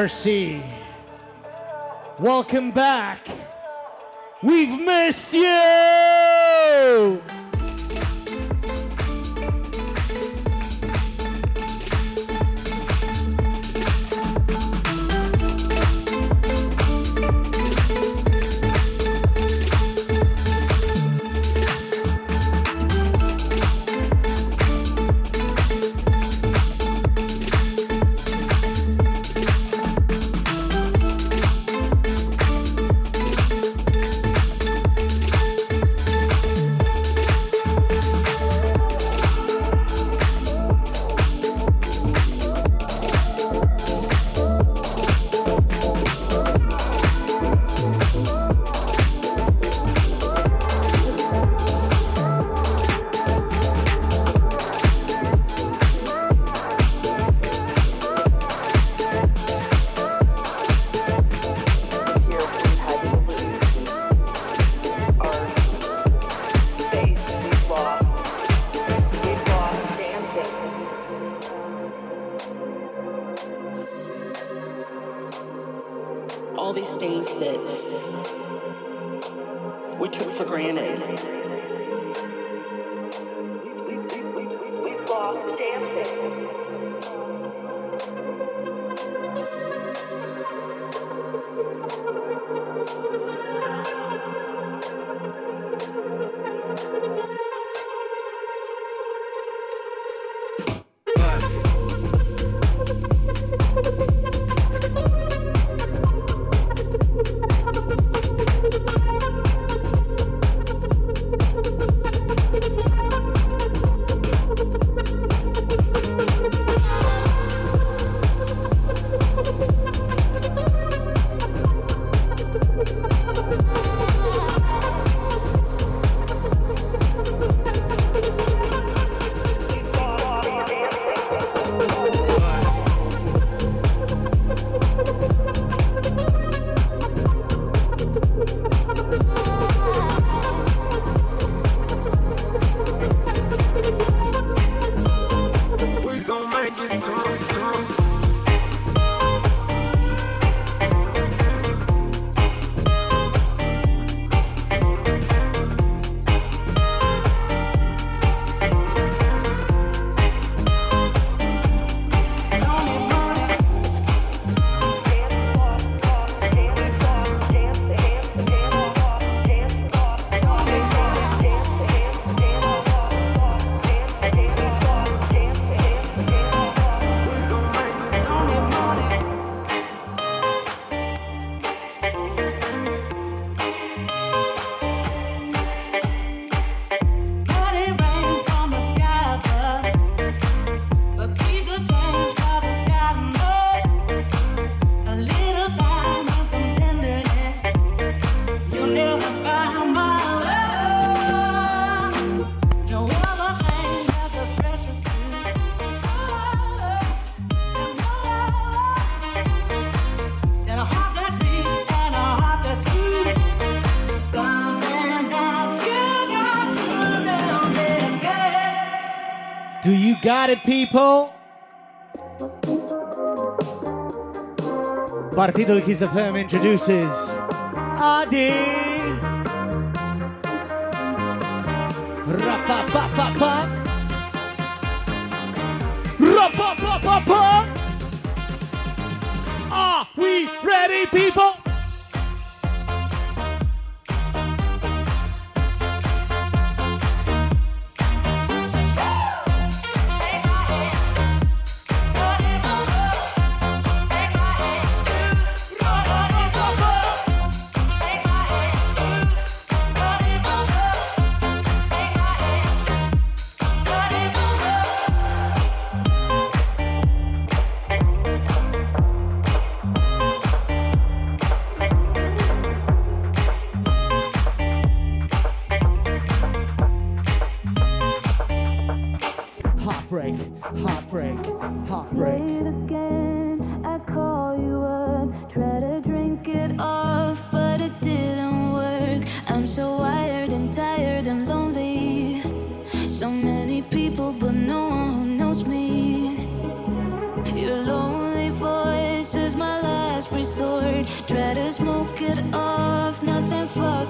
Mercy. Welcome back. We've missed you! People, it, people. Partydul Kiss FM introduces Adi. Rapa, pa, pa, pa. Try to smoke it off, nothing fuck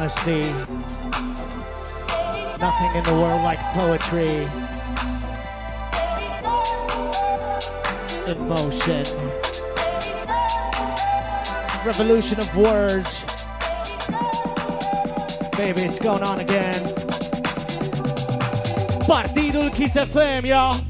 honesty. Nothing in the world like poetry. Emotion. Revolution of words. Baby, it's going on again. Partydul Kiss FM, y'all.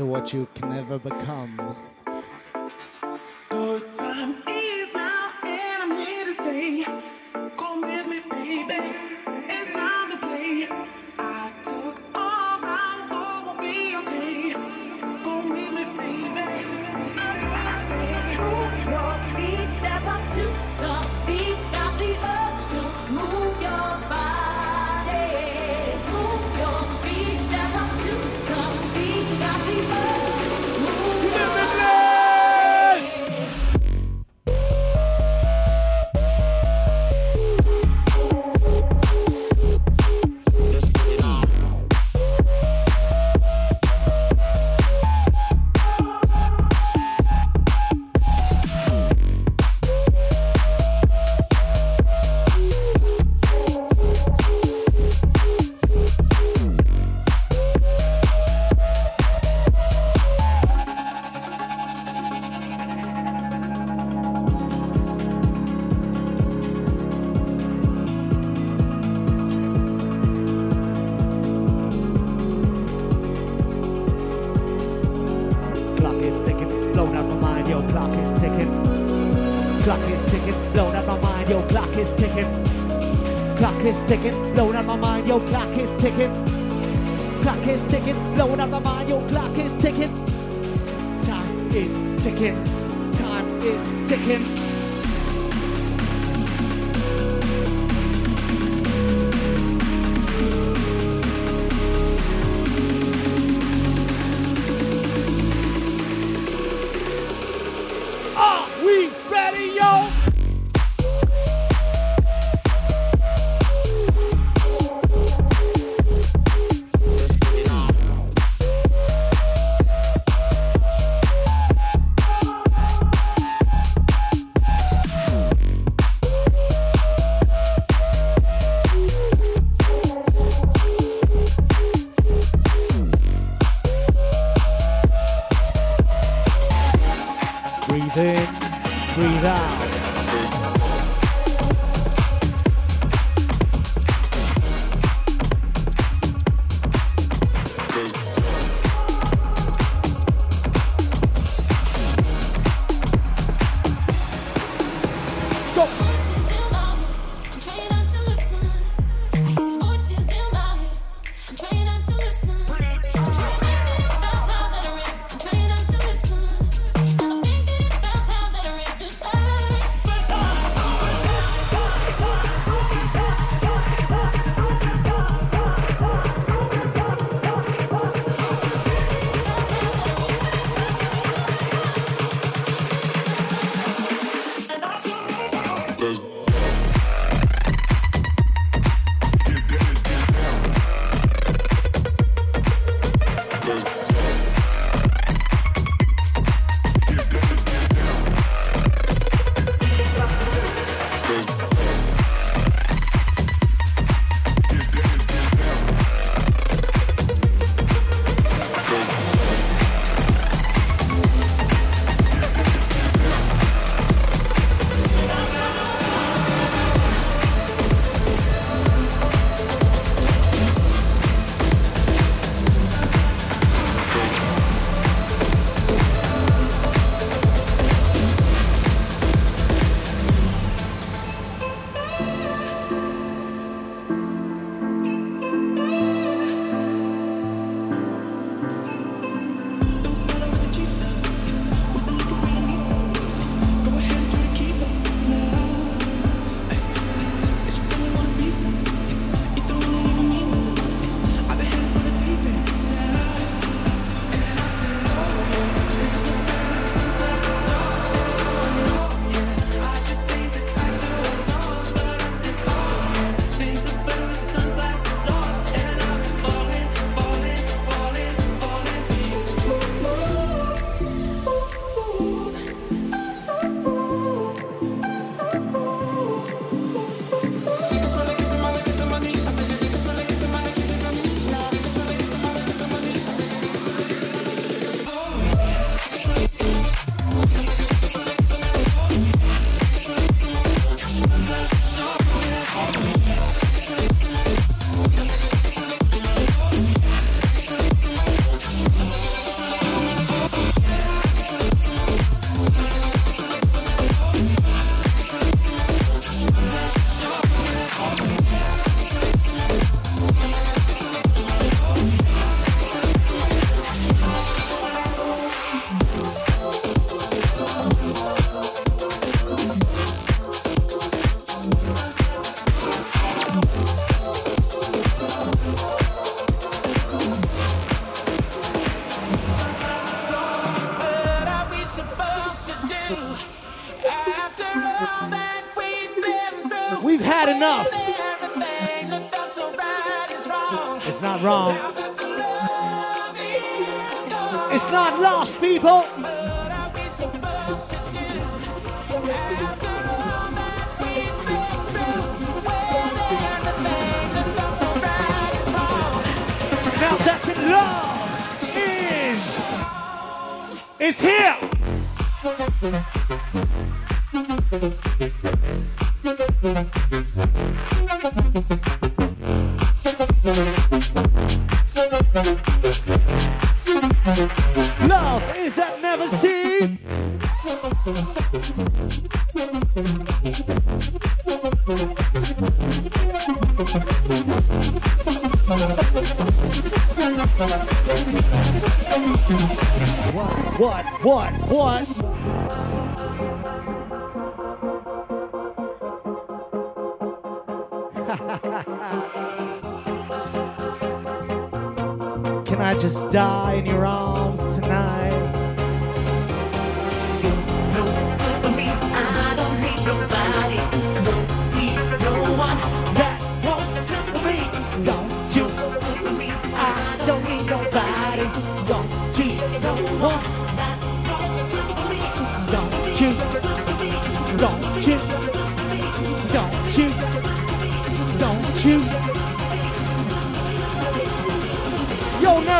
to what you can never become.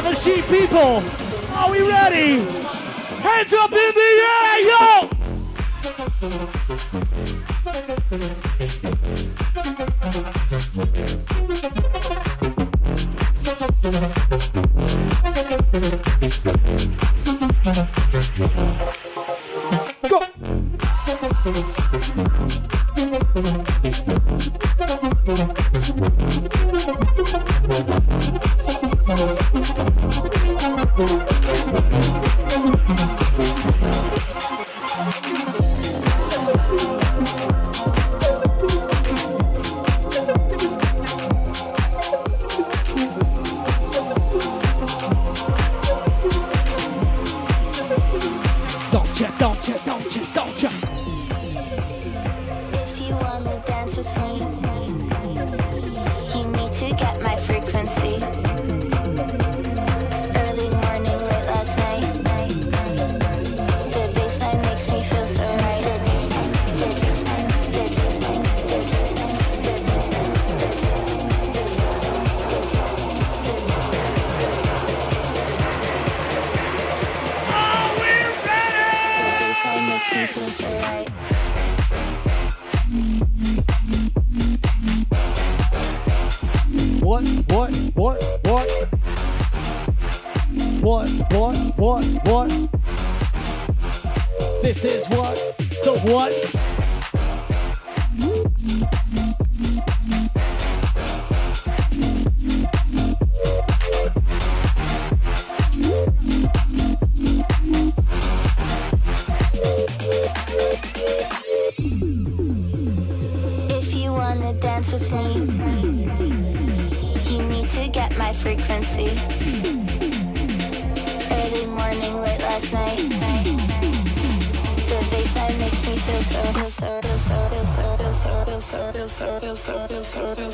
the sheep people. Are we ready? Hands up in the air, yo! Go!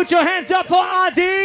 Put your hands up for Adi.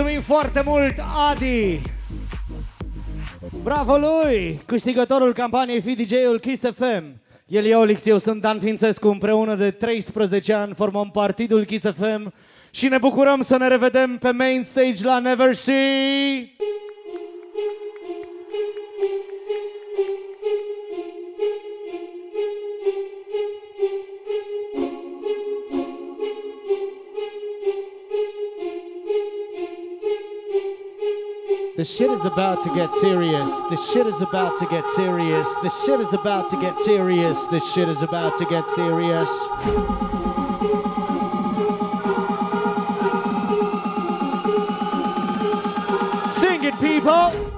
Mulțumim foarte mult, Adi! Bravo lui! Câștigătorul campaniei Fi DJ-ul Kiss FM. El e Olix, eu sunt Dan Fințescu, împreună de 13 ani formăm partidul Kiss FM și ne bucurăm să ne revedem pe main stage la Never See! The shit is about to get serious. The shit is about to get serious. The shit is about to get serious. The shit is about to get serious. Sing it, people!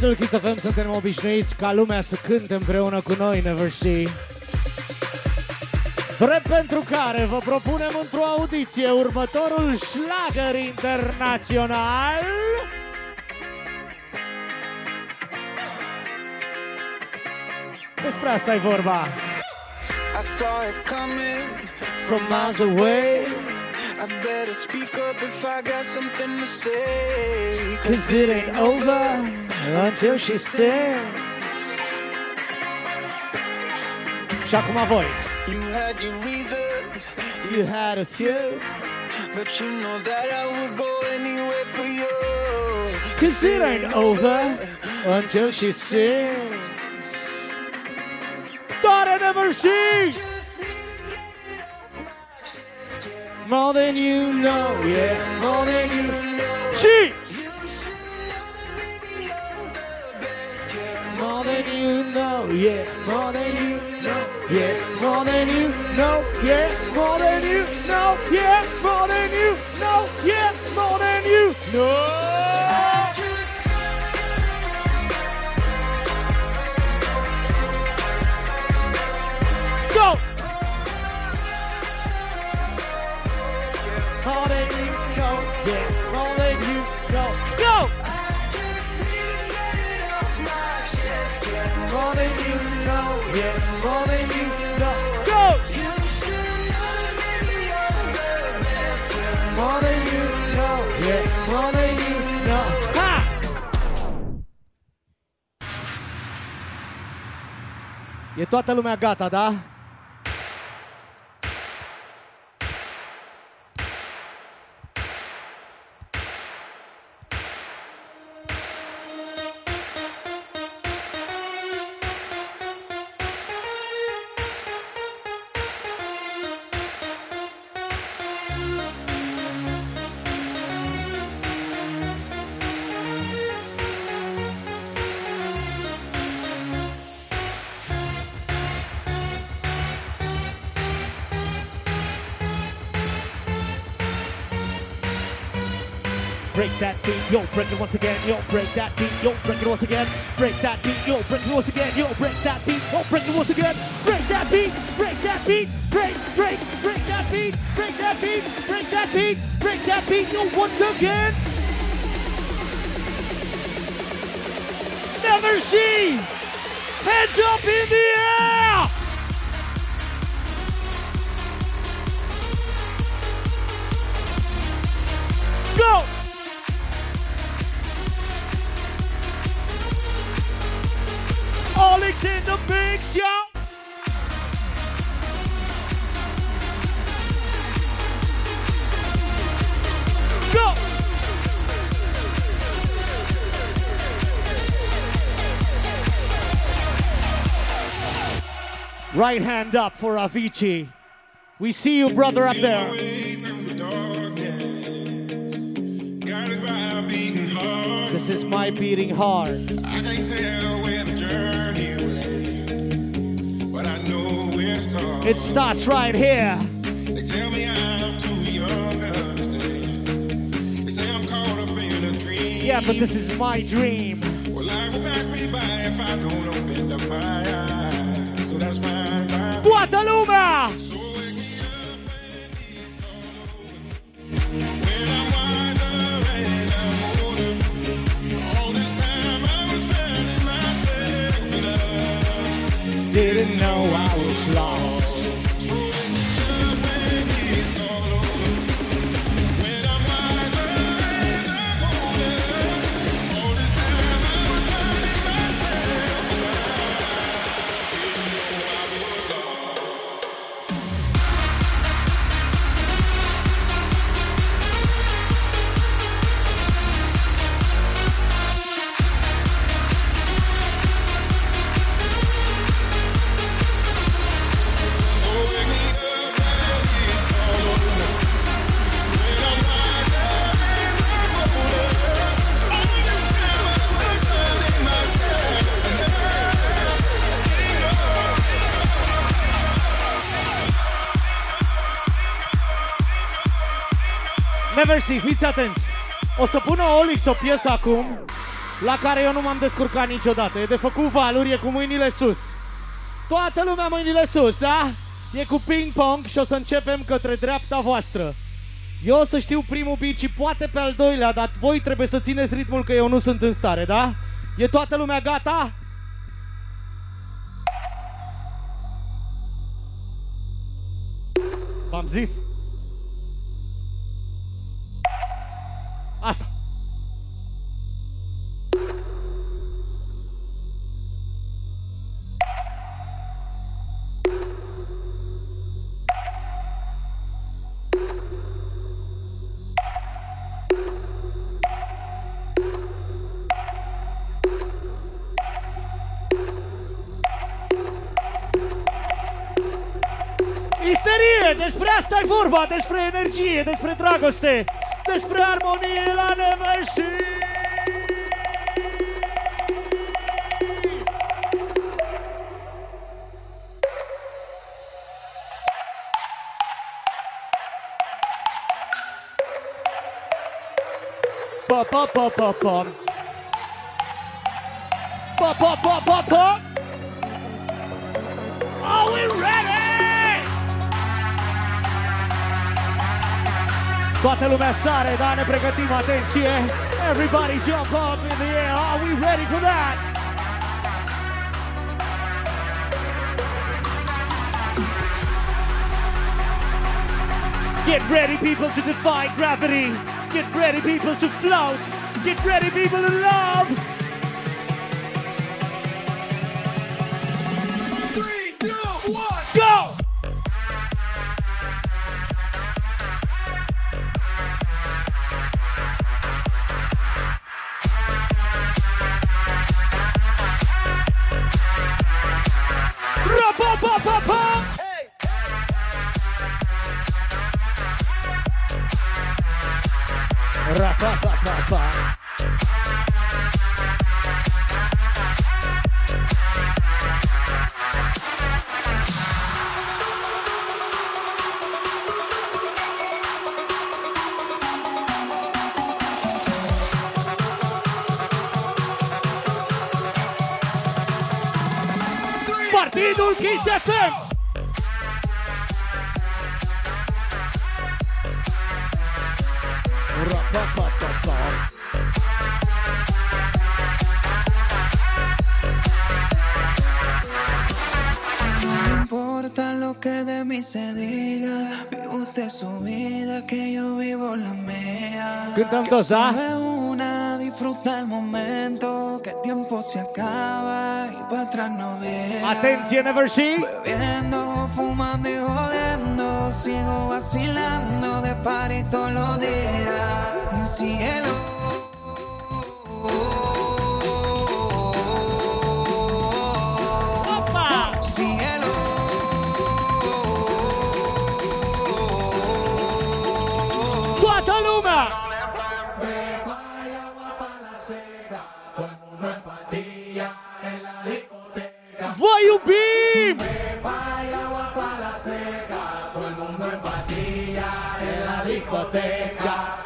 Partidul Kiss FM suntem obișnuiți ca lumea să cânte împreună cu noi Never See. Drept pentru care vă propunem într-o audiție următorul șlagăr internațional. Despre asta e vorba. I saw it coming from miles away. I better speak up if I got something to say. Cause it ain't over. Until she sings. Și my voice. You had your reasons, You had a few. but you know that I would go anywhere for you. Cause it ain't over until she sings. Thought I never seen more than you know, yeah, more than you know. She know, yeah, more than you know, yeah, more than you know, yeah, more than you know, yeah, more than you know, yeah, more than you know. Go! More than you E toată lumea gata, da? Break it once again, yo, break that beat, yo, break it once again, break that beat, yo, break it once again, yo, break that beat, yo, break it once again, break that beat, break that beat, break, break, break that beat, break that beat, break that beat, break that beat, yo, once again. Never seen. Hands up in the air. Alex in the big show. Go! Right hand up for Avicii. We see you, brother, up there. This is my beating heart. I can't tell where the journey It starts right here. They tell me I'm too young to understand. They say I'm caught up in a dream. Yeah, but this is my dream. Well, life will pass me by if I don't open up my eyes. So that's fine. by Neversi, fiți atenți. O să pună Olix o piesă acum la care eu nu m-am descurcat niciodată. E de făcut valuri, e cu mâinile sus. Toată lumea mâinile sus, da? E cu ping-pong și o să începem către dreapta voastră. Eu o să știu primul beat și poate pe al doilea, dar voi trebuie să țineți ritmul că eu nu sunt în stare, da? E toată lumea gata? V-am zis? Vorba, despre energie, despre dragoste, despre armonie la Nevershi. Pa pa pa pa pa. Pa pa pa pa pa. Toată lumea sare, dar ne pregătim, atenție! Everybody jump up in the air, are we ready for that? Get ready, people, to defy gravity. Get ready, people, to float. Get ready, people, to love. Que se diga, vive usted su vida, que yo vivo la mía. Que da? solo es una, disfruta el momento, que el tiempo se acaba y para atrás no viene. Atenție, Nevershi! Bebiendo, fumando y jodiendo, sigo vacilando de party todos los días. Cielo. un beam. Me agua para seca, todo el mundo en patilla en la discoteca.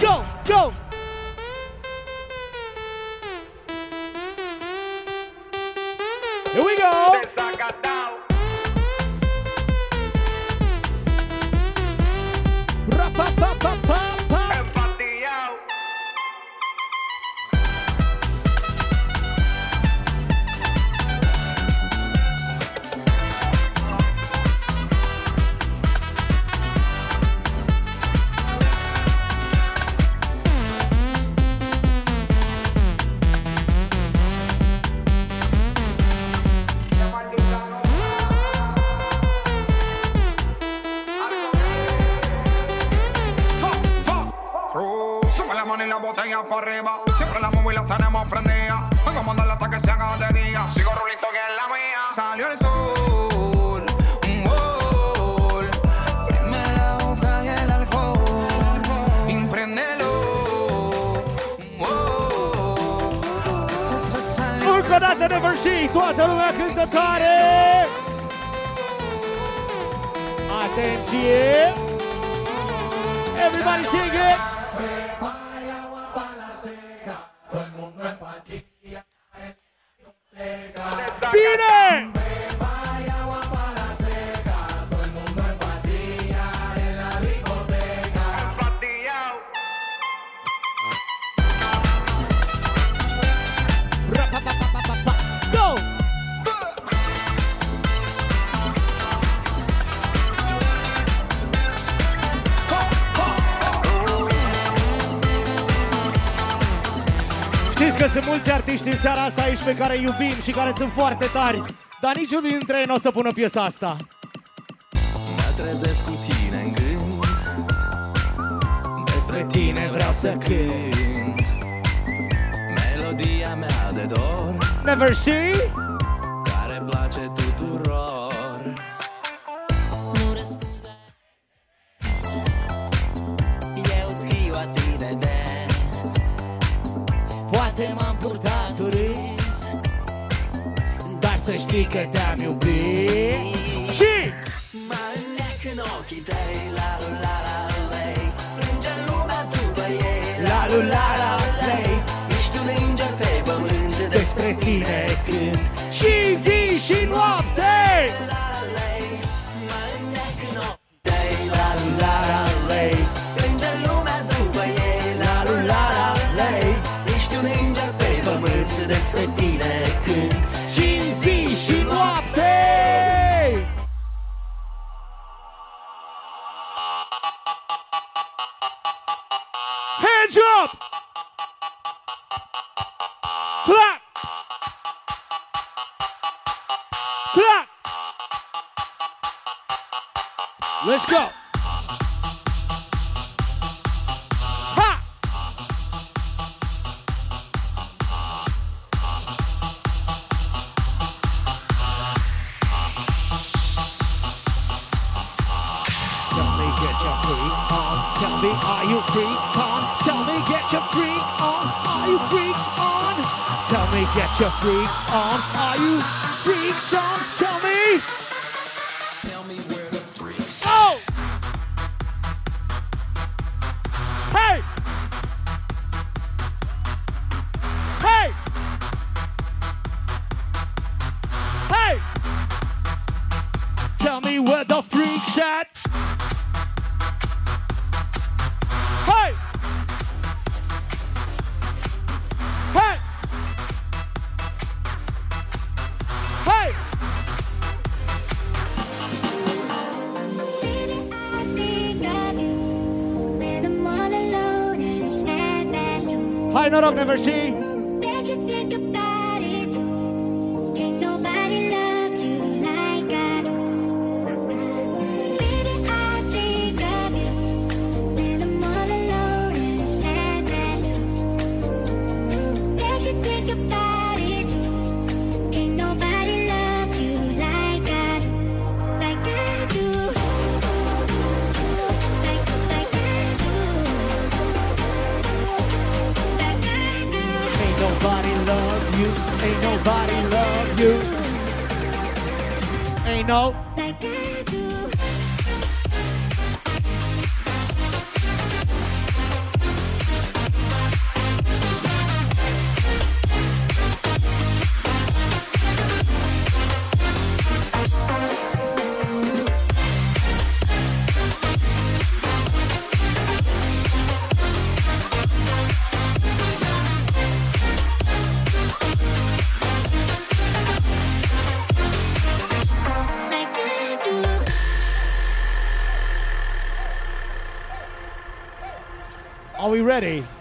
Pe care îi iubim și care sunt foarte tari, dar niciunul dintre ei nu o să pună piesa asta. Mă trezesc cu tine în gând Despre tine vreau să cânt Melodia mea de dor Never see? machine. ready.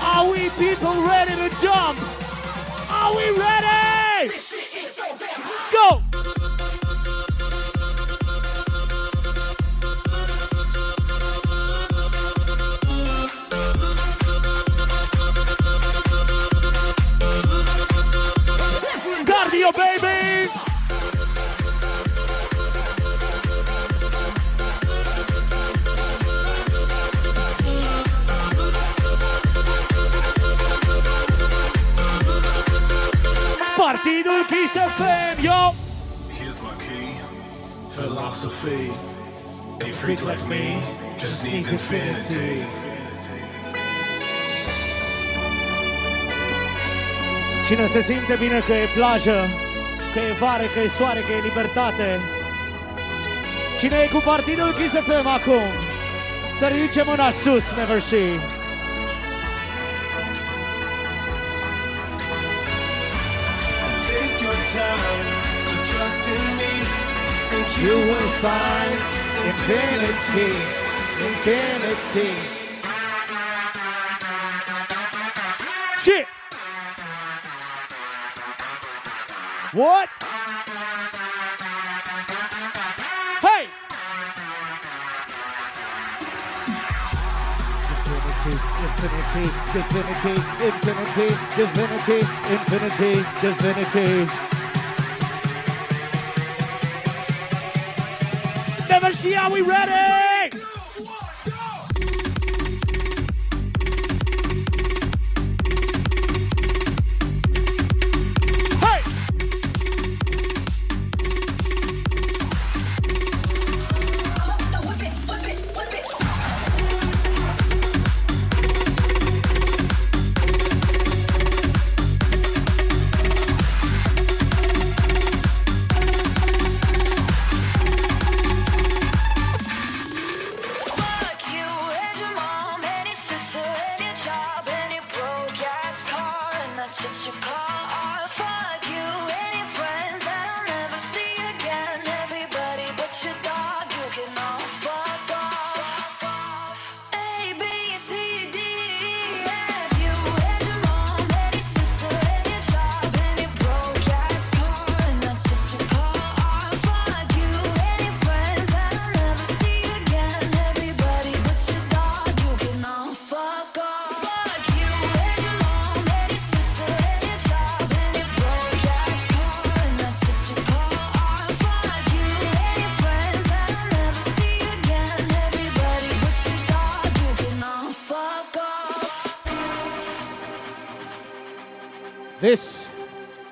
Are we people ready to jump? Are we ready? Kiss FM, yo! Here's my key, philosophy. A freak like me just needs infinity. Cine se simte bine că e plajă, că e vară, că e soare, că e libertate. Cine e cu partidul Kiss FM acum? Să ridice mâna sus, Never See. You will find infinity, infinity. Shit. What? Hey! Infinity, infinity, infinity, divinity, infinity, divinity. Never see are we ready?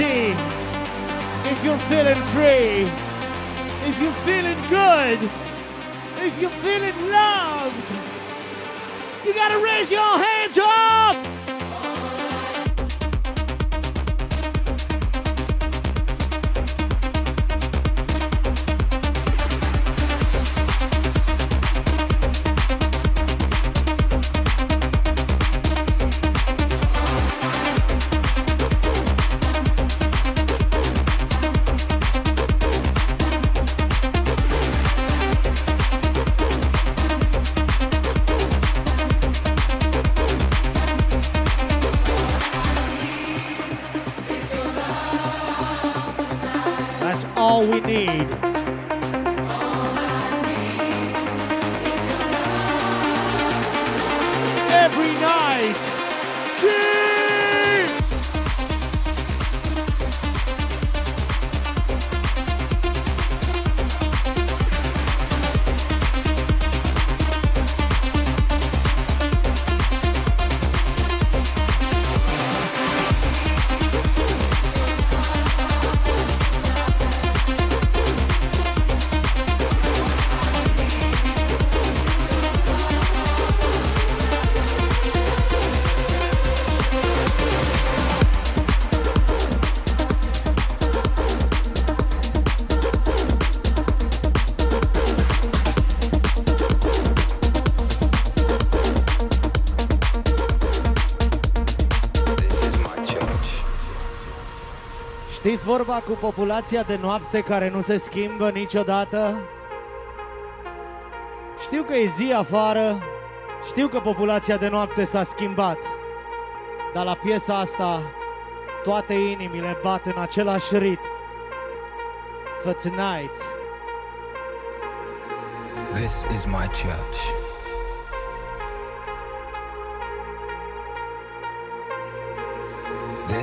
If you're feeling free, if you're feeling good, if you're feeling loved. You gotta raise your hands up! Știți vorba cu populația de noapte care nu se schimbă niciodată? Știu că e zi afară, știu că populația de noapte s-a schimbat, dar la piesa asta toate inimile bat în același ritm. For tonight, This is my church.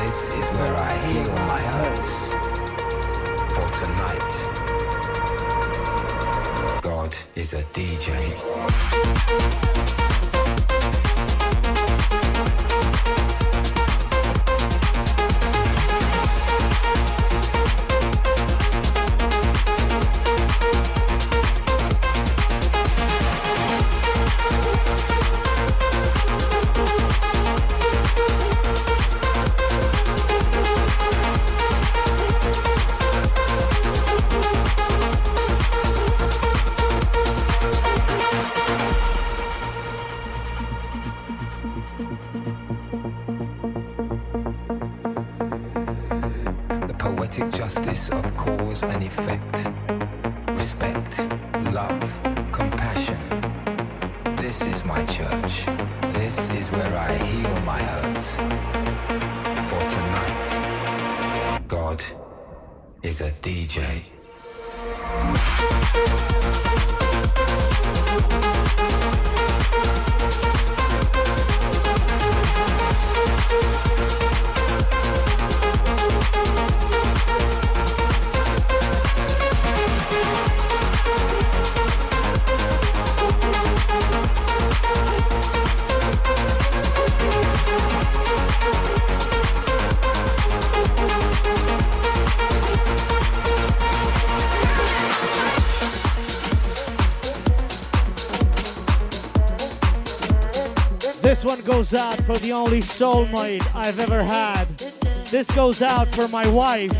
This is where I heal my hurts. For tonight, God is a DJ. This one goes out for the only soulmate I've ever had. This goes out for my wife.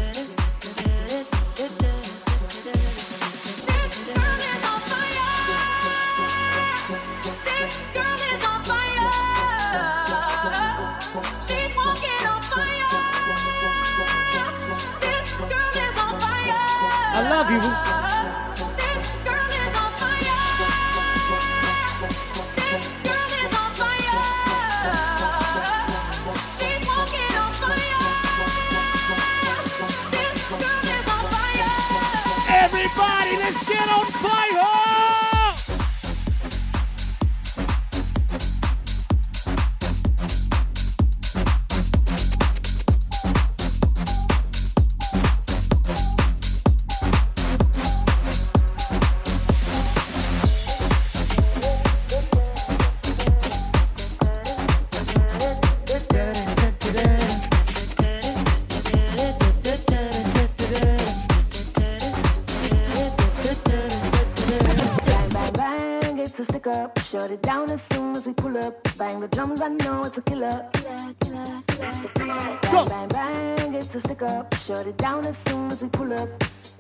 It down as soon as we pull up.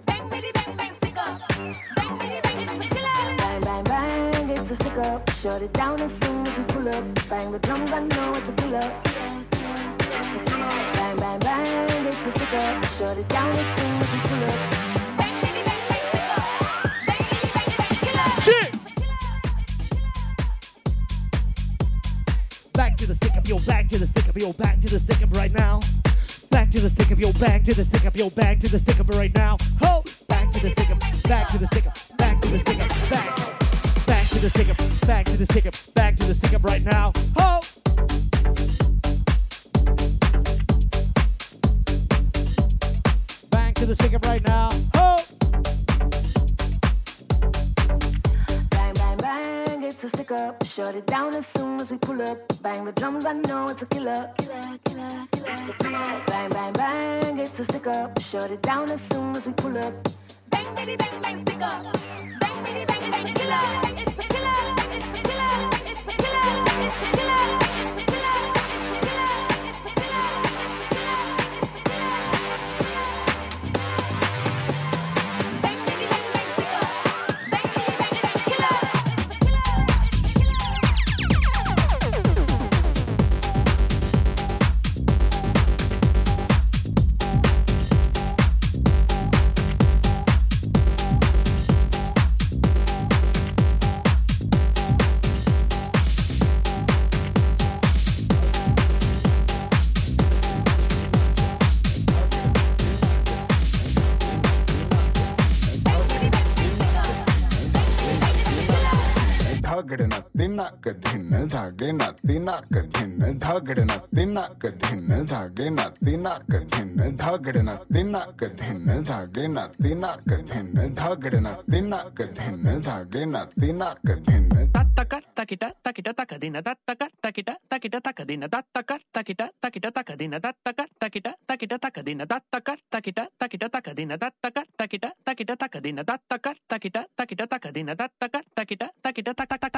Bang, bitty, bang, bang, stick up. Bang, bitty, bang, it's a killer. Bang, bang, bang, it's a stick up. Shut it down as soon as we pull up. Bang the drums, I know it's a killer. So come on. Bang, bang, bang, it's a stick up. Shut it down as soon as we pull up. Bang, bitty, bang, bang, stick up. Bang, bitty, bang, it's a killer. Shit! Back to the stick up, yo, back to the stick up, yo, back to the stick up right now. Back to the stick up, yo, back to the stick up, yo, back to the stick up right now. Ho! Back to the stick up, back to the stick up, back to the stick up, back. Back to the stick up, back to the stick up, back to the stick right now. Ho! Back to the stick up right now. Ho! Bang, it's a stick up. Shut it down as soon as we pull up. Bang the drums, I know it's a killer. Killer, killer, killer. So on. Bang, bang, bang, it's a stick up. Shut it down as soon as we pull up. Bang, bitty, bang, bang, stick up. Bang, bitty, bang, killer. Killer. A killer. It's a killer. It's a killer. It's a killer. It's a killer. It's a killer. धागडन तिनक धिन धागेन तिनक धिन धागडन तिनक धिन धागेन तिनक धिन धागडन तिनक धिन धागेन तिनक धिन धागडन तिनक धिन धागेन तिनक धिन तत्तक तकिट तकिट तक दिन तत्तक तकिट तकिट तक दिन तत्तक तकिट तकिट तक दिन तत्तक तकिट तकिट तक दिन तत्तक तकिट तकिट तक दिन तत्तक तकिट तकिट तक दिन तत्तक तकिट तकिट तक दिन तत्तक तकिट तकिट तक तक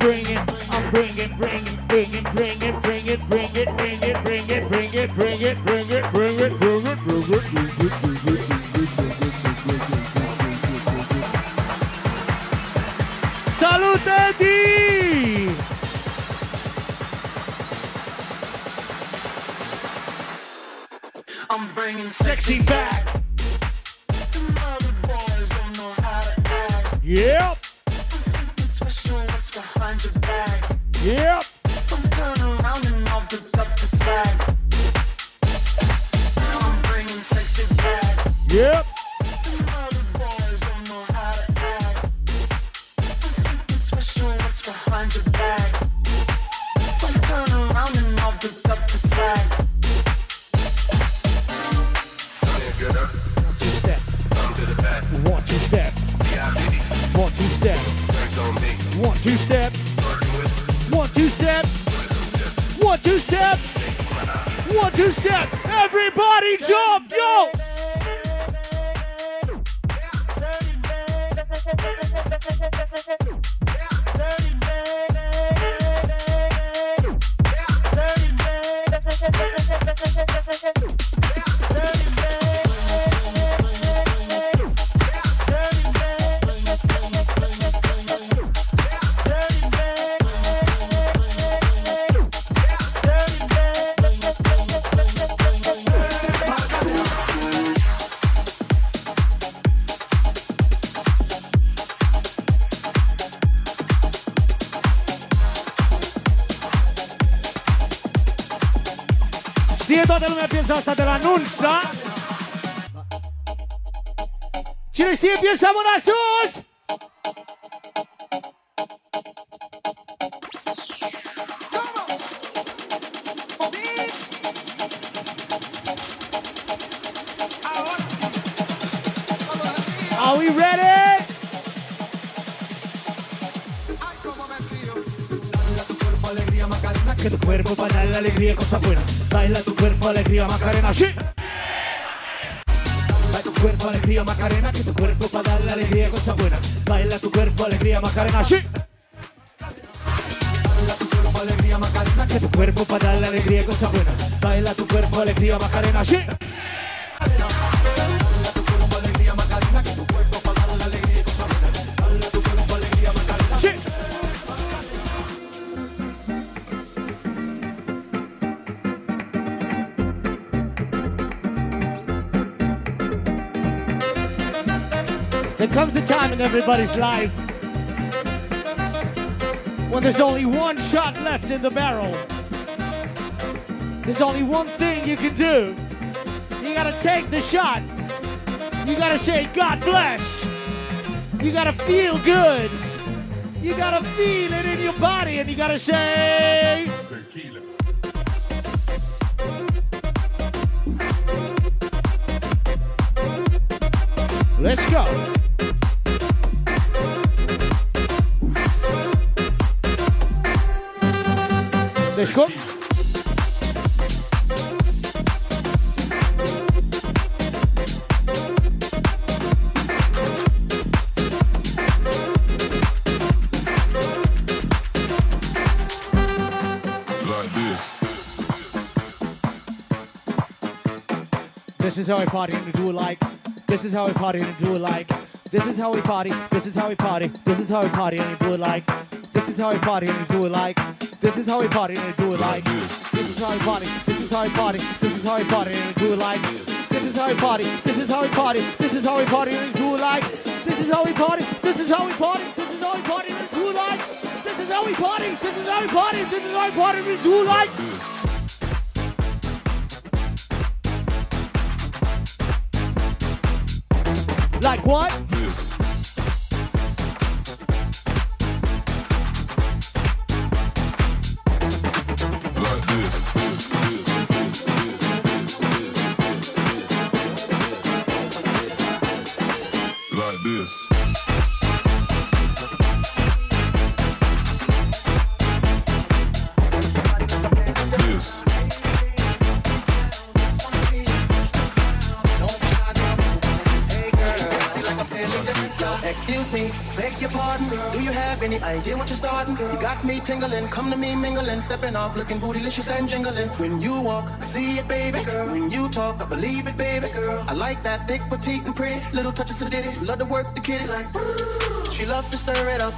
I'm bringing, I'm bringing, bringing, bringing, bringing, bring it, bring it, bring it, bring it, bring it, bring it, bring it, bring it, bring it, bring it, bring it. Bring it, bring it, bring it, bring it, bring it, bring it. Salute di! I'm bringing Sexy back. Them what's behind your back. yep. So turn around and I'll pick up the slack. Now I'm bringing sexy back. Yep. Behind your back. So turn around and I'll pick up the slack. One two step. One two step. One two step. One two step. Everybody jump, yo! empieza Monasú. Alegría, Macarena. Sí. There comes a time in everybody's life when there's only one shot left in the barrel. There's only one thing you can do. You gotta take the shot. You gotta say, God bless. You gotta feel good. You gotta feel it in your body and you gotta say, Let's go. Let's go. This. Is how we party and we do it like. This is how we party and we do it like. This is how we party. This is how we party. This is how we party and we do it like. This is how we party and we do it like. This is how we party and we do it like. This is how we party. This is how we party. This is how we party and we do it like. This is how we party. This is how we party. This is how we party and we do it like. This is how we party. This is how we party. This is how we party and we do it like. This is how we party. This is how we party. This is how we party and we do it like. Like what? Tingling, come to me mingling, stepping off, looking bootylicious and jingling. When you walk, I see it, baby girl. When you talk, I believe it, baby girl. I like that thick, petite, and pretty. Little touches of ditty, love to work the kitty like. She loves to stir it up.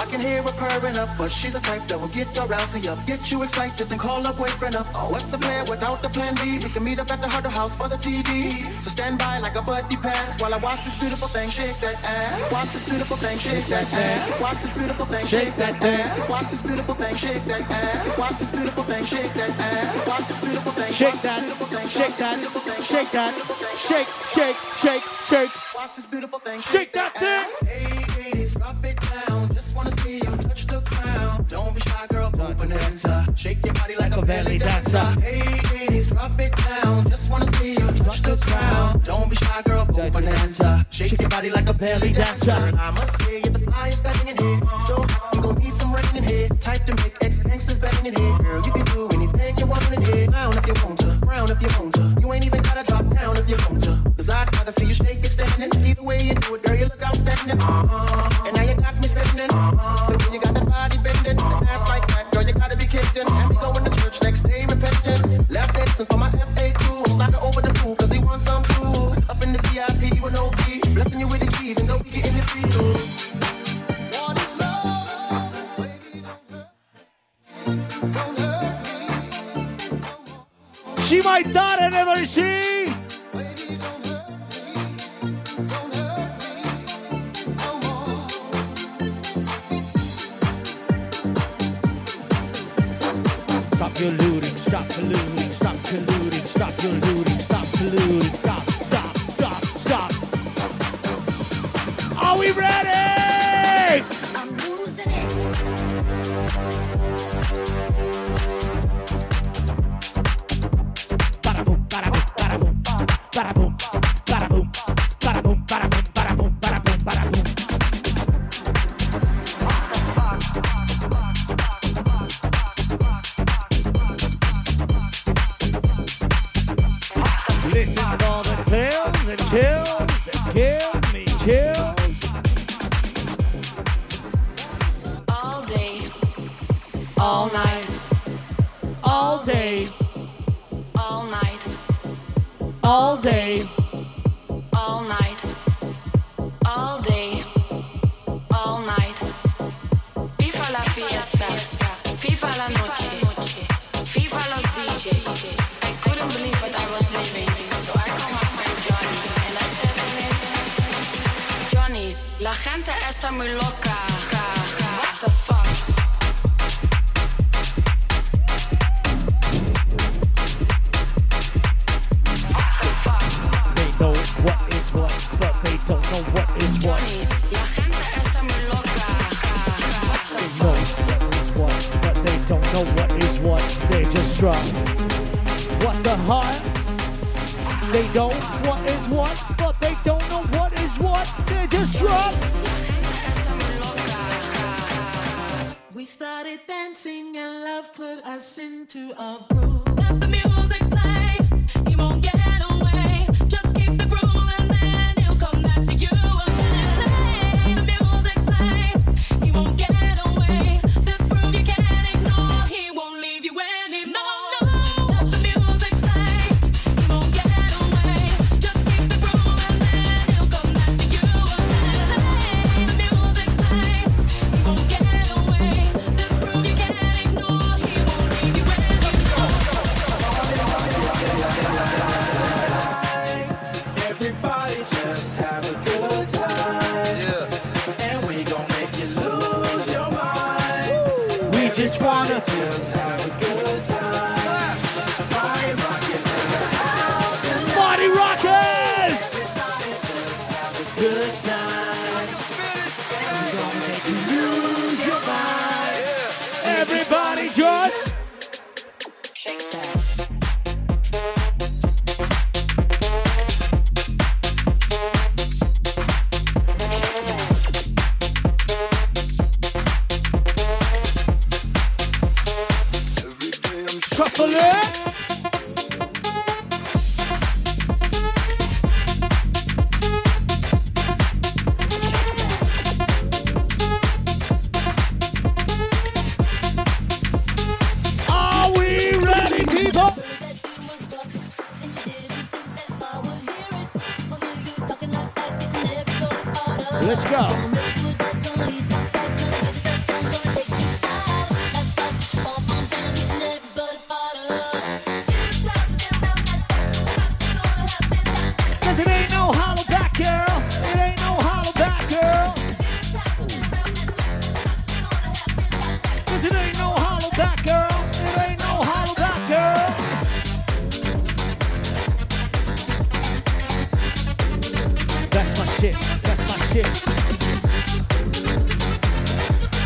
I can hear her purring up, but she's a type that will get your rousey up, get you excited, and call her boyfriend up. Oh, what's the plan without the plan B? We can meet up at the Huddle House for the TV. So stand by like a buddy pass while I watch this beautiful thing shake that ass. Watch this beautiful thing shake that ass. Watch this beautiful thing shake that ass. Watch this beautiful thing shake that ass. Watch this beautiful thing shake that ass. Watch this beautiful thing Shake that, shake that, shake that, shake, shake, shake, shake. Watch this beautiful thing Shake that thing. Wanna see you touch the ground. Don't be shy, girl. Open it up. Shake your body like a belly dancer. Hey, ladies, rub it down. Just wanna see you touch the ground. Don't be shy, girl. Open it up. Shake your body like a belly dancer. I must say you're the flyest thing in here. So you gon' need some rain in here. Tight to make ex gangsters bang in here. Girl, you can do anything you want in here. Down if you want to, frown if you want to. You ain't even Cause I'd see you shake it standing. Either way you do it, girl, you look outstanding. Uh-huh. And now you got me spending. Uh-huh. The you got that body bending. And ass like that, girl, you gotta be kidding. And we going to church next day repenting. Left dancing for my FAQ. Slide over the pool cause he wants some too. Up in the VIP with no fee. Blessing you with the key, even though we getting it free too. She my daughter never see. Stop know what is what, but they don't know what is what. They just try. We started dancing and love put us into a groove. Shit. That's my shit.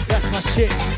That's my shit.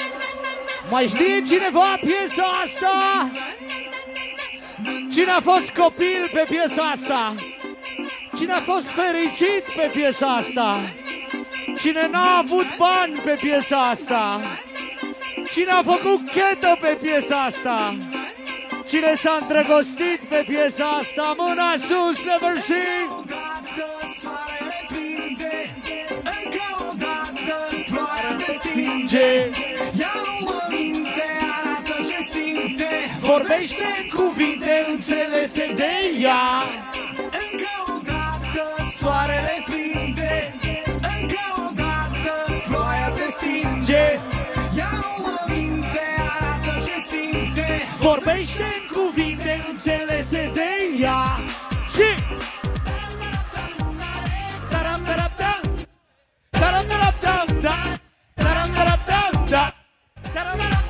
Mai știe cineva piesa asta? Cine a fost copil pe piesa asta? Cine a fost fericit pe piesa asta? Cine n-a avut bani pe piesa asta? Cine a făcut chetă pe piesa asta? Cine s-a îndrăgostit pe piesa asta? Mâna sus, never see! Stinge Vorbește cuvinte înțelese de ea. Încă o dată soarele prinde Încă o dată ploaia te stinge. Iar o minte arată ce simte. Vorbește cuvinte înțelese de ea. Și... Taram, taram, da. taram, da. taram, taram, taram, taram, taram, taram, taram, taram, taram,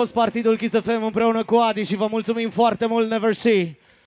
fost partidul Kiss FM împreună cu Adi și vă mulțumim foarte mult, Never See.